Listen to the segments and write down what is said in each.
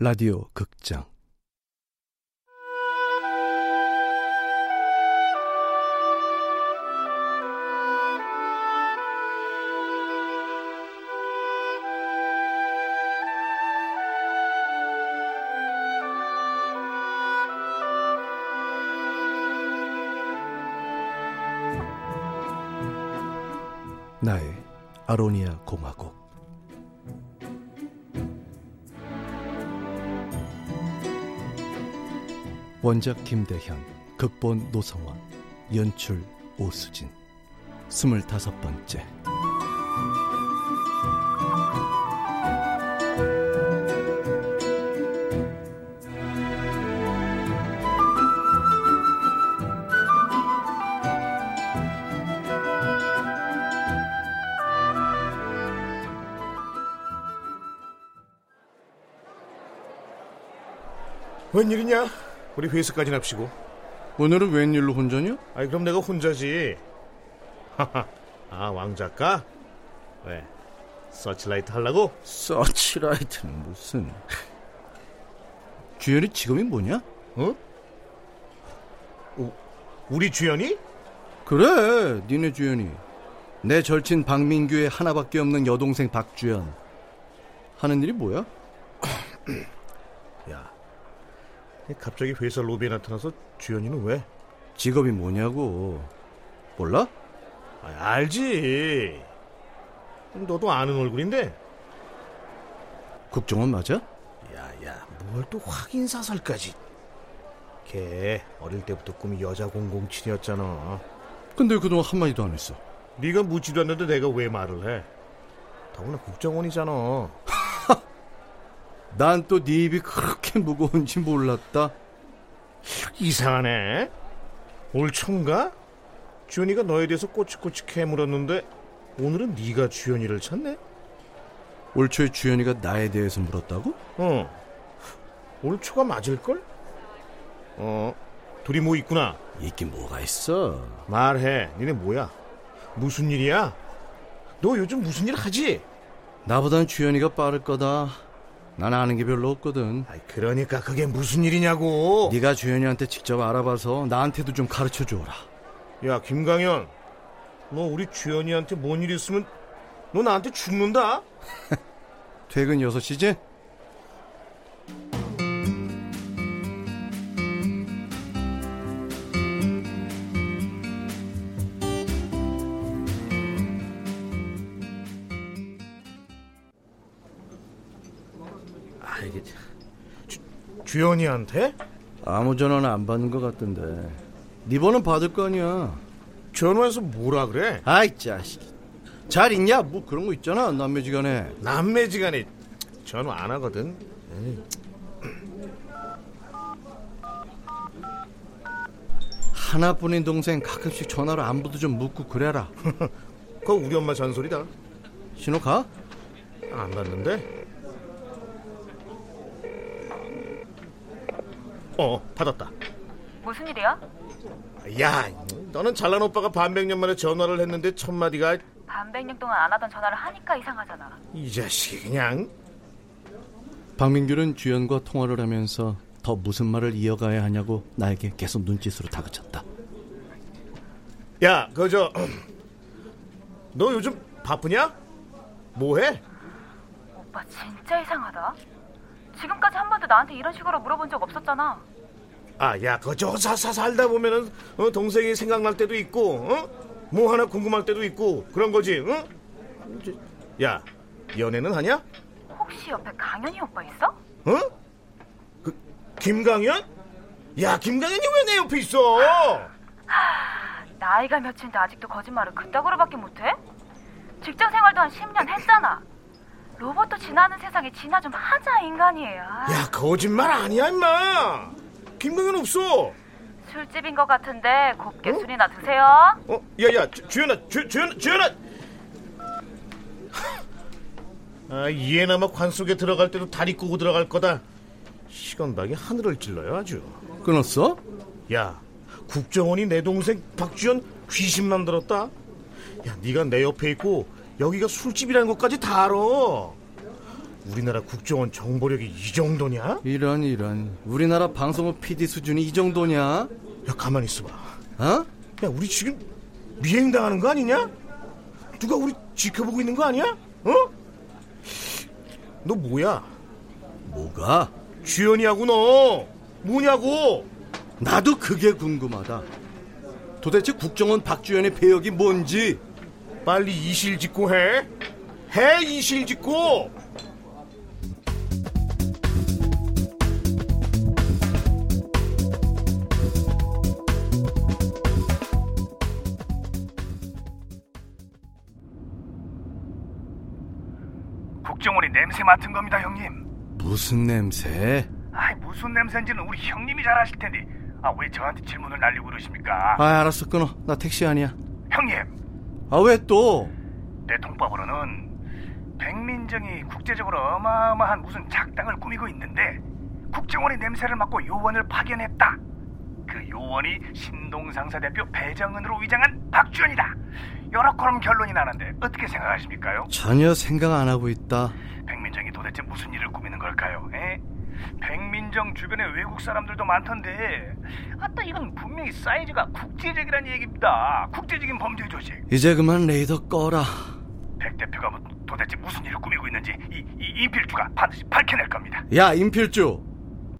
라디오 극장 아로니아 공화국. 원작 김대현, 극본 노성원, 연출 오수진. 스물다섯 번째 웬일이냐? 우리 회식까지 납시고. 오늘은 웬일로 혼자냐? 아이 그럼 내가 혼자지. 아, 왕 작가? 왜? 서치라이트 하려고? 서치라이트는 무슨 주연이 직업이 뭐냐? 어? 우, 우리 주연이? 그래 니네 주연이 내 절친 박민규의 하나밖에 없는 여동생 박주연 하는 일이 뭐야? 야, 갑자기 회사 로비에 나타나서 주연이는 왜? 직업이 뭐냐고 몰라? 아, 알지. 너도 아는 얼굴인데. 국정원 맞아? 야, 야, 뭘 또 확인 사살까지. 걔 어릴 때부터 꿈이 여자 007이었잖아. 근데 그동안 한마디도 안 했어 네가 묻지도 않는데 내가 왜 말을 해? 더구나 국정원이잖아. 난 또 네 입이 그렇게 무거운지 몰랐다 이상하네. 올 초인가? 주연이가 너에 대해서 꼬치꼬치 캐물었는데 오늘은 네가 주연이를 찾네? 올 초에 주연이가 나에 대해서 물었다고? 어. 올 초가 맞을걸? 어. 둘이 뭐 있구나. 있긴 뭐가 있어 말해. 니네 뭐야? 무슨 일이야? 너 요즘 무슨 일 하지? 나보단 주연이가 빠를 거다 난 아는 게 별로 없거든 아이, 그러니까 그게 무슨 일이냐고. 네가 주연이한테 직접 알아봐서 나한테도 좀 가르쳐 주어라 야, 김강현. 너 우리 주연이한테 뭔 일 있으면 너 나한테 죽는다? 퇴근 6시지? 이게 주, 주연이한테? 아무 전화는 안 받는 것 같던데 네 번은 받을 거 아니야 전화해서 뭐라 그래? 아이 자식 잘 있냐? 뭐 그런 거 있잖아 남매지간에 남매지간에 전화 안 하거든. 하나뿐인 동생 가끔씩 전화로 안부도 좀 묻고 그래라 그거 우리 엄마 잔소리다. 신호 가? 안 받는데? 어, 받았다. 무슨 일이야? 야, 너는 잘난 오빠가 반백년 만에 전화를 했는데 첫 마디가 반백년 동안 안 하던 전화를 하니까 이상하잖아. 이 자식이 그냥 박민규는 주연과 통화를 하면서 더 무슨 말을 이어가야 하냐고 나에게 계속 눈짓으로 다그쳤다 야, 그저 너 요즘 바쁘냐? 뭐해? 오빠 진짜 이상하다. 지금까지 한 번도 나한테 이런 식으로 물어본 적 없었잖아. 아, 야, 그저 사사 살다 보면은 어, 동생이 생각날 때도 있고, 어? 뭐 하나 궁금할 때도 있고 그런 거지, 응? 야, 연애는 하냐? 혹시 옆에 강현이 오빠 있어? 어? 그 김강현? 야, 김강현이 왜 내 옆에 있어? 나이가 몇인데 아직도 거짓말을 그따구로밖에 못해? 직장 생활도 한 10년 했잖아. 로봇도 지나는 세상에 지나 좀 하자 인간이에요. 아, 야, 거짓말 아니야, 임마. 김강현 없어. 술집인 것 같은데 곱게 어? 술이나 드세요. 어, 야, 야, 주, 주연아, 주, 주연, 주연아. 아, 이해나마 관 속에 들어갈 때도 다리 꼬고 들어갈 거다. 시건방에 하늘을 찔러요, 아주. 끊었어? 야, 국정원이 내 동생 박주연 귀신 만들었다. 야, 네가 내 옆에 있고 여기가 술집이라는 것까지 다 알아. 우리나라 국정원 정보력이 이 정도냐? 이런 이런 우리나라 방송업 PD 수준이 이 정도냐? 야, 가만히 있어봐. 어? 야, 우리 지금 미행당하는 거 아니냐? 누가 우리 지켜보고 있는 거 아니야? 어? 너 뭐야? 뭐가? 주연이하고 너 뭐냐고? 나도 그게 궁금하다. 도대체 국정원 박주연의 배역이 뭔지 빨리 이실 짓고 해. 해 이실 짓고. 국정원이 냄새 맡은 겁니다, 형님. 무슨 냄새? 아이, 무슨 냄새인지는 우리 형님이 잘 아실 텐데. 아, 왜 저한테 질문을 날리고 그러십니까? 아 알았어 끊어. 나 택시 아니야. 형님, 아 왜 또? 내 통법으로는 백민정이 국제적으로 어마어마한 무슨 작당을 꾸미고 있는데 국정원이 냄새를 맡고 요원을 파견했다. 그 요원이 신동상사 대표 배정은으로 위장한 박주연이다. 여러 그런 결론이 나는데 어떻게 생각하십니까요? 전혀 생각 안 하고 있다. 백민정이 도대체 무슨 일을 꾸미는 걸까요? 에? 백민정 주변에 외국 사람들도 많던데 아따 이건 분명히 사이즈가 국제적이란 얘기입니다. 국제적인 범죄 조직. 이제 그만 레이더 꺼라. 백 대표가 뭐 도대체 무슨 일을 꾸미고 있는지 이, 이 임필주가 반드시 밝혀낼 겁니다. 야 임필주,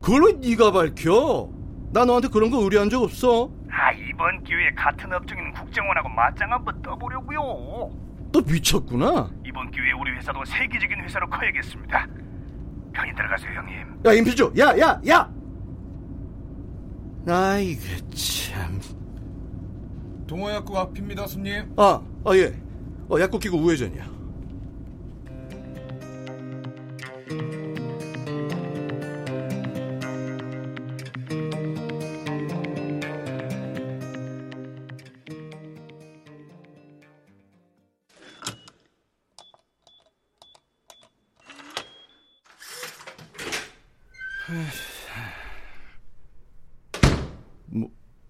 그걸 왜 네가 밝혀? 나 너한테 그런 거 의뢰한 적 없어. 아 이번 기회에 같은 업종인 국정원하고 맞짱 한번 떠보려고요. 너 미쳤구나. 이번 기회에 우리 회사도 세계적인 회사로 커야겠습니다. 편히 들어가세요 형님. 야 임필주, 야, 야, 야. 아 이게 참. 동호약국 앞입니다, 손님. 아, 아 예. 어, 약국 끼고 우회전이야.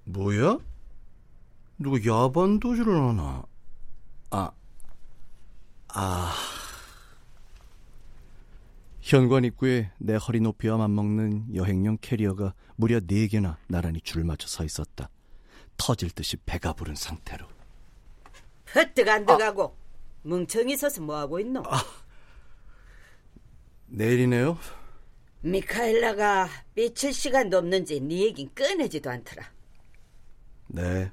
뭐, 뭐야? 누가 야반 도주를 하나? 아, 아. 현관 입구에 내 허리 높이와 맞먹는 여행용 캐리어가 무려 네 개나 나란히 줄 맞춰 서 있었다. 터질 듯이 배가 부른 상태로. 헛득 안 들어가고 멍청이 서서 뭐하고 있노? 내일이네요. 미카엘라가 삐칠 시간도 없는지 네 얘긴 꺼내지도 않더라. 네.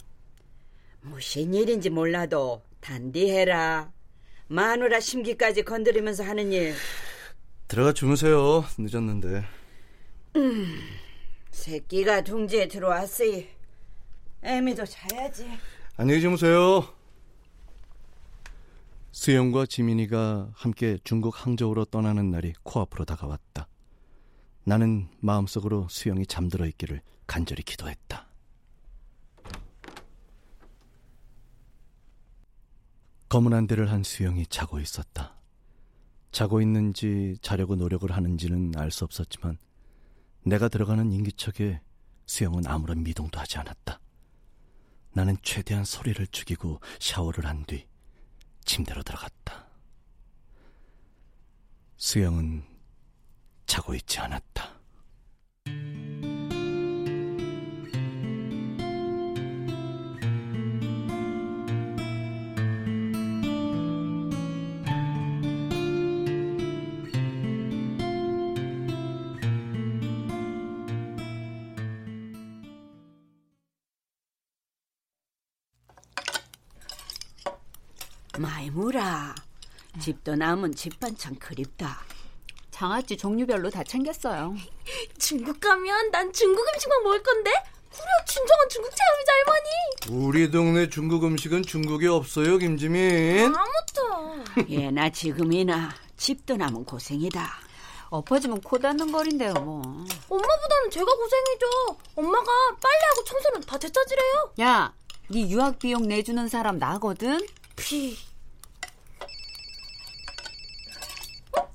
무슨 일인지 몰라도 단디해라. 마누라 심기까지 건드리면서 하는 일 들어가 주무세요. 늦었는데. 새끼가 둥지에 들어왔으니 애미도 자야지. 안녕히 주무세요. 수영과 지민이가 함께 중국 항저우로 떠나는 날이 코앞으로 다가왔다. 나는 마음속으로 수영이 잠들어 있기를 간절히 기도했다. 검은 안대를 한 수영이 자고 있었다. 자고 있는지 자려고 노력을 하는지는 알 수 없었지만 내가 들어가는 인기척에 수영은 아무런 미동도 하지 않았다. 나는 최대한 소리를 죽이고 샤워를 한 뒤 침대로 들어갔다. 수영은 자고 있지 않았다. 집도 남은 집반찬 그립다. 장아찌 종류별로 다 챙겼어요. 중국 가면 난 중국 음식만 먹을 건데? 그래 진정한 중국 체험이자 할머니 우리 동네 중국 음식은 중국에 없어요, 김지민. 아무튼 얘나 지금이나 집도 남은 고생이다. 엎어지면 코 닿는 거린데요, 뭐. 엄마보다는 제가 고생이죠 엄마가 빨래하고 청소는 다 제 차지래요 야, 네 유학 비용 내주는 사람 나거든. 피 어?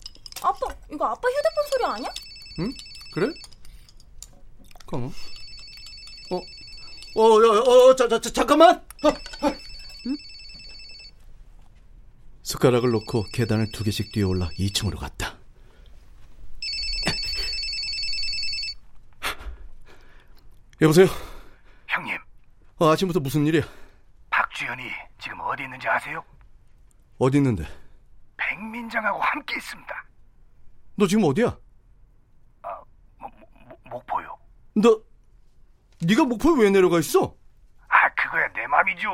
아빠 이거 아빠 휴대폰 소리 아니야? 응? 그래? 그럼. 어? 어, 어, 어, 자, 자, 자 잠깐만. 어, 어. 숟가락을 놓고 계단을 두 개씩 뛰어 올라 2층으로 갔다. 여보세요? 형님, 어, 아침부터 무슨 일이야? 박주연이 지금 어디 있는지 아세요? 어디 있는데? 백민정하고 함께 있습니다. 너 지금 어디야? 아, 뭐, 뭐, 목포요. 너, 네가 목포에 왜 내려가 있어? 아, 그거야 내 맘이죠.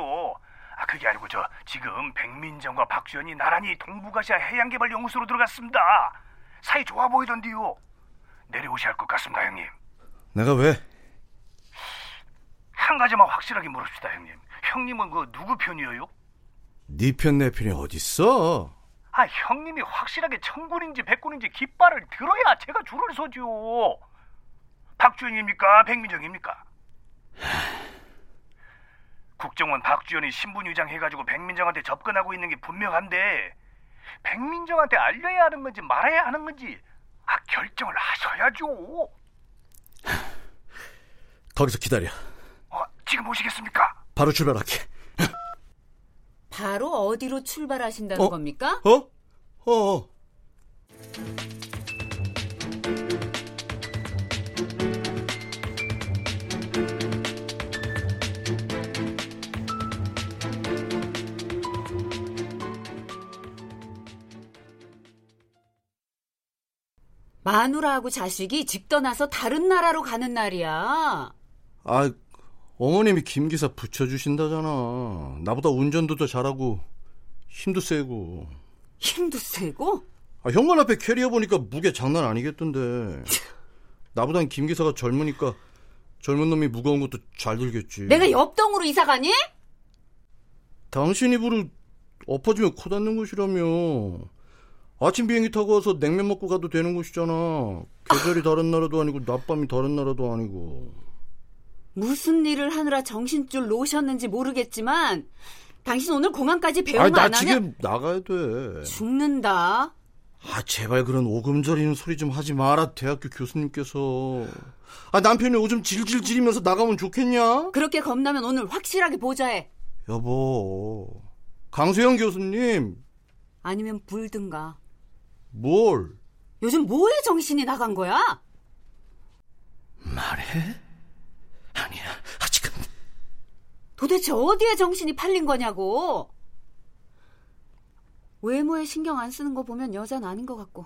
아, 그게 아니고 저 지금 백민정과 박주연이 나란히 동북아시아 해양개발연구소로 들어갔습니다. 사이 좋아 보이던데요. 내려오셔야 할 것 같습니다, 형님. 내가 왜? 한 가지만 확실하게 물읍시다, 형님. 형님은 그 누구 편이에요? 네 편 내 편이 어딨어? 아, 형님이 확실하게 청군인지 백군인지 깃발을 들어야 제가 줄을 서죠. 박주연입니까? 백민정입니까? 국정원 박주연이 신분유장 해가지고 백민정한테 접근하고 있는 게 분명한데 백민정한테 알려야 하는 건지 말아야 하는 건지 아, 결정을 하셔야죠. 거기서 기다려. 어, 지금 오시겠습니까? 바로 출발할게. 바로 어디로 출발하신다는 어? 겁니까? 어? 어, 어. 마누라하고 자식이 집 떠나서 다른 나라로 가는 날이야. 아, 어머님이 김 기사 붙여주신다잖아. 나보다 운전도 더 잘하고 힘도 세고. 힘도 세고? 아, 현관 앞에 캐리어 보니까 무게 장난 아니겠던데. 나보단 김 기사가 젊으니까 젊은 놈이 무거운 것도 잘 들겠지. 내가 옆동으로 이사 가니? 당신 입으로 엎어지면 코 닿는 곳이라며. 아침 비행기 타고 와서 냉면 먹고 가도 되는 곳이잖아. 계절이 다른 나라도 아니고 낮밤이 다른 나라도 아니고. 무슨 일을 하느라 정신줄 놓으셨는지 모르겠지만 당신 오늘 공항까지 배웅 아니, 나안 하면 지금 나가야 돼. 죽는다. 아, 제발 그런 오금저리는 소리 좀 하지 마라, 대학교 교수님께서. 아, 남편이 오줌 질질 지리면서 나가면 좋겠냐? 그렇게 겁나면 오늘 확실하게 보자해. 여보, 강수영 교수님, 아니면 불든가. 뭘? 요즘 뭐에 정신이 나간 거야? 말해? 아니야, 아직은. 도대체 어디에 정신이 팔린 거냐고. 외모에 신경 안 쓰는 거 보면 여자는 아닌 것 같고.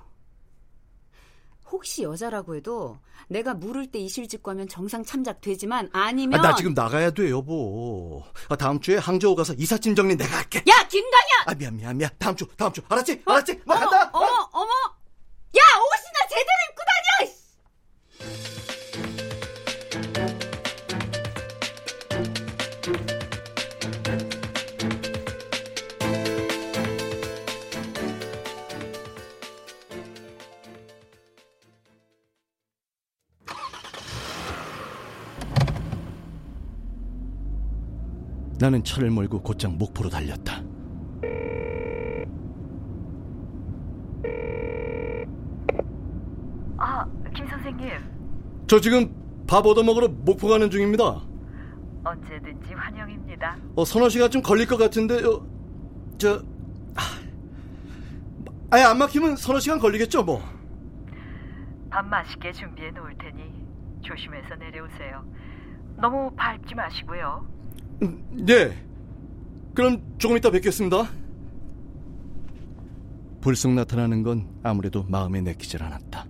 혹시 여자라고 해도 내가 물을 때 이실직과면 정상 참작 되지만 아니면 아, 나 지금 나가야 돼, 여보. 아, 다음 주에 항저우 가서 이삿짐 정리 내가 할게. 야 김강현! 아, 미안, 미안, 미안. 다음 주, 다음 주. 알았지? 알았지? 뭐 간다? 어머 어 나는 차를 몰고 곧장 목포로 달렸다. 아, 김 선생님. 저 지금 밥 얻어먹으러 목포 가는 중입니다. 언제든지 환영입니다. 어, 서너 시간 좀 걸릴 것 같은데, 어, 저, 아, 아예 안 막히면 서너 시간 걸리겠죠, 뭐. 밥 맛있게 준비해 놓을 테니 조심해서 내려오세요. 너무 밟지 마시고요. 음, 네. 그럼 조금 이따 뵙겠습니다. 불쑥 나타나는 건 아무래도 마음에 내키질 않았다.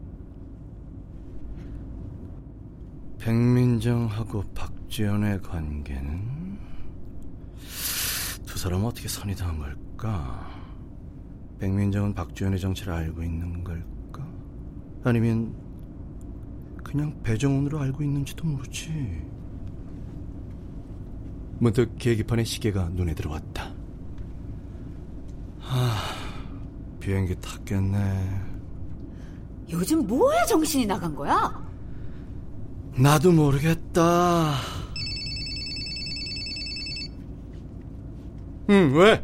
백민정하고 박지연의 관계는 두 사람은 어떻게 선이 닿은 걸까? 백민정은 박지연의 정체를 알고 있는 걸까? 아니면 그냥 배정훈으로 알고 있는지도 모르지. 문득 계기판에 시계가 눈에 들어왔다. 하, 비행기 탔겠네. 요즘 뭐에 정신이 나간 거야? 나도 모르겠다. 응, 왜?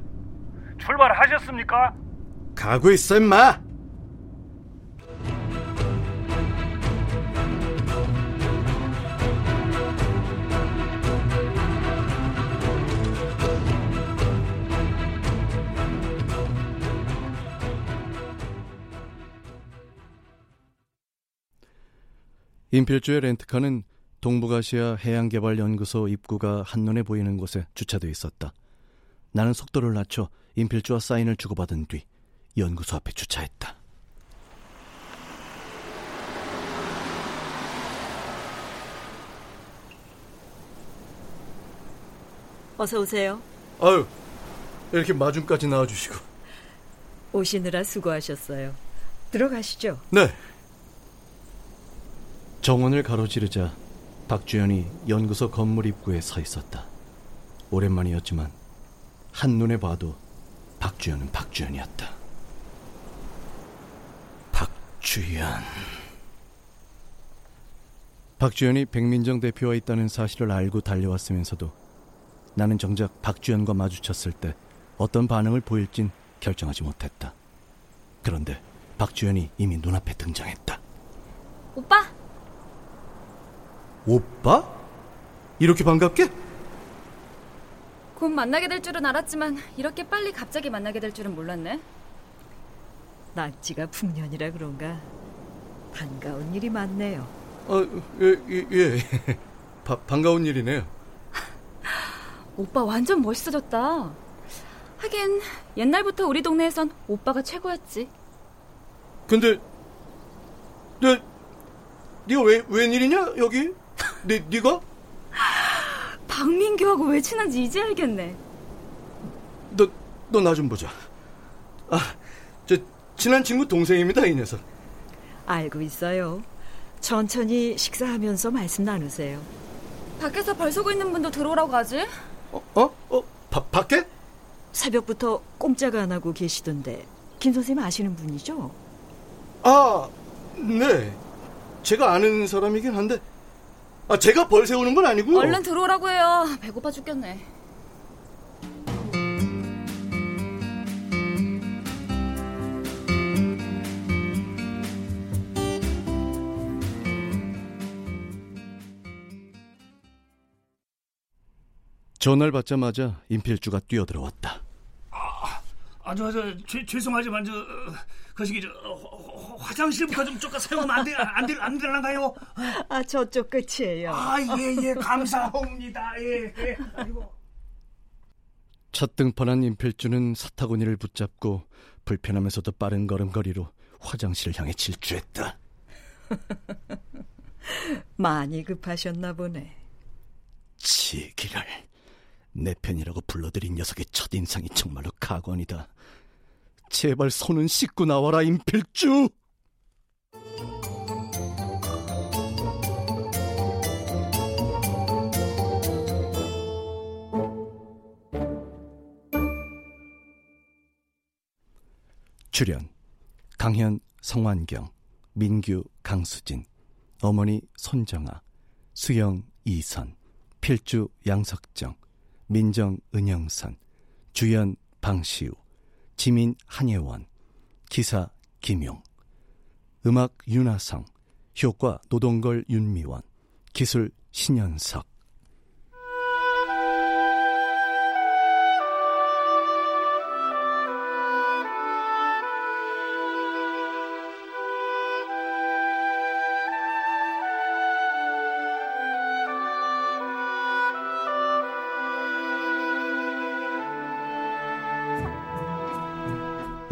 출발하셨습니까? 가고 있어, 임마! 인필주의 렌트카는 동북아시아 해양개발연구소 입구가 한눈에 보이는 곳에 주차되어 있었다. 나는 속도를 낮춰 인필주와 사인을 주고받은 뒤 연구소 앞에 주차했다. 어서 오세요. 아유, 이렇게 마중까지 나와주시고. 오시느라 수고하셨어요. 들어가시죠. 네. 정원을 가로지르자 박주연이 연구소 건물 입구에 서 있었다. 오랜만이었지만 한눈에 봐도 박주연은 박주연이었다. 박주연. 박주연이 백민정 대표와 있다는 사실을 알고 달려왔으면서도 나는 정작 박주연과 마주쳤을 때 어떤 반응을 보일진 결정하지 못했다. 그런데 박주연이 이미 눈앞에 등장했다. 오빠! 오빠? 이렇게 반갑게? 곧 만나게 될 줄은 알았지만 이렇게 빨리 갑자기 만나게 될 줄은 몰랐네. 낙지가 풍년이라 그런가 반가운 일이 많네요. 어, 예, 예, 예. 바, 반가운 일이네요. 오빠 완전 멋있어졌다. 하긴 옛날부터 우리 동네에선 오빠가 최고였지. 근데 네, 네가 왜 웬일이냐 여기? 네, 네가? 박민규하고 왜 친한지 이제 알겠네. 너, 너 나 좀 보자. 아, 저 친한 친구 동생입니다, 이 녀석. 알고 있어요. 천천히 식사하면서 말씀 나누세요. 밖에서 벌 서고 있는 분도 들어오라고 하지? 어? 어? 어? 바, 밖에? 새벽부터 꼼짝 안 하고 계시던데 김 선생님 아시는 분이죠? 아, 네. 제가 아는 사람이긴 한데 아, 제가 벌 세우는 건 아니고요. 얼른 들어오라고 해요. 배고파 죽겠네. 전화를 받자마자 임필주가 뛰어들어왔다. 아, 아, 저, 저, 죄, 죄송하지만, 저, 그 시기, 저, 화장실부터 좀 조금 세우면 안 돼, 안 돼, 안 되나가요? 아, 저쪽 끝이에요. 아, 예, 예, 감사합니다. 예, 예. 아이고. 첫 등판한 임필주는 사타구니를 붙잡고 불편하면서도 빠른 걸음걸이로 화장실을 향해 질주했다. 많이 급하셨나 보네. 지기를 내 편이라고 불러들인 녀석의 첫 인상이 정말로 가관이다. 제발 손은 씻고 나와라 임필주. 출연 강현, 성환경, 민규, 강수진, 어머니 손정아, 수영, 이선, 필주, 양석정, 민정, 은영선, 주연, 방시우, 지민, 한예원, 기사, 김용, 음악, 윤하성, 효과, 노동걸, 윤미원, 기술, 신현석,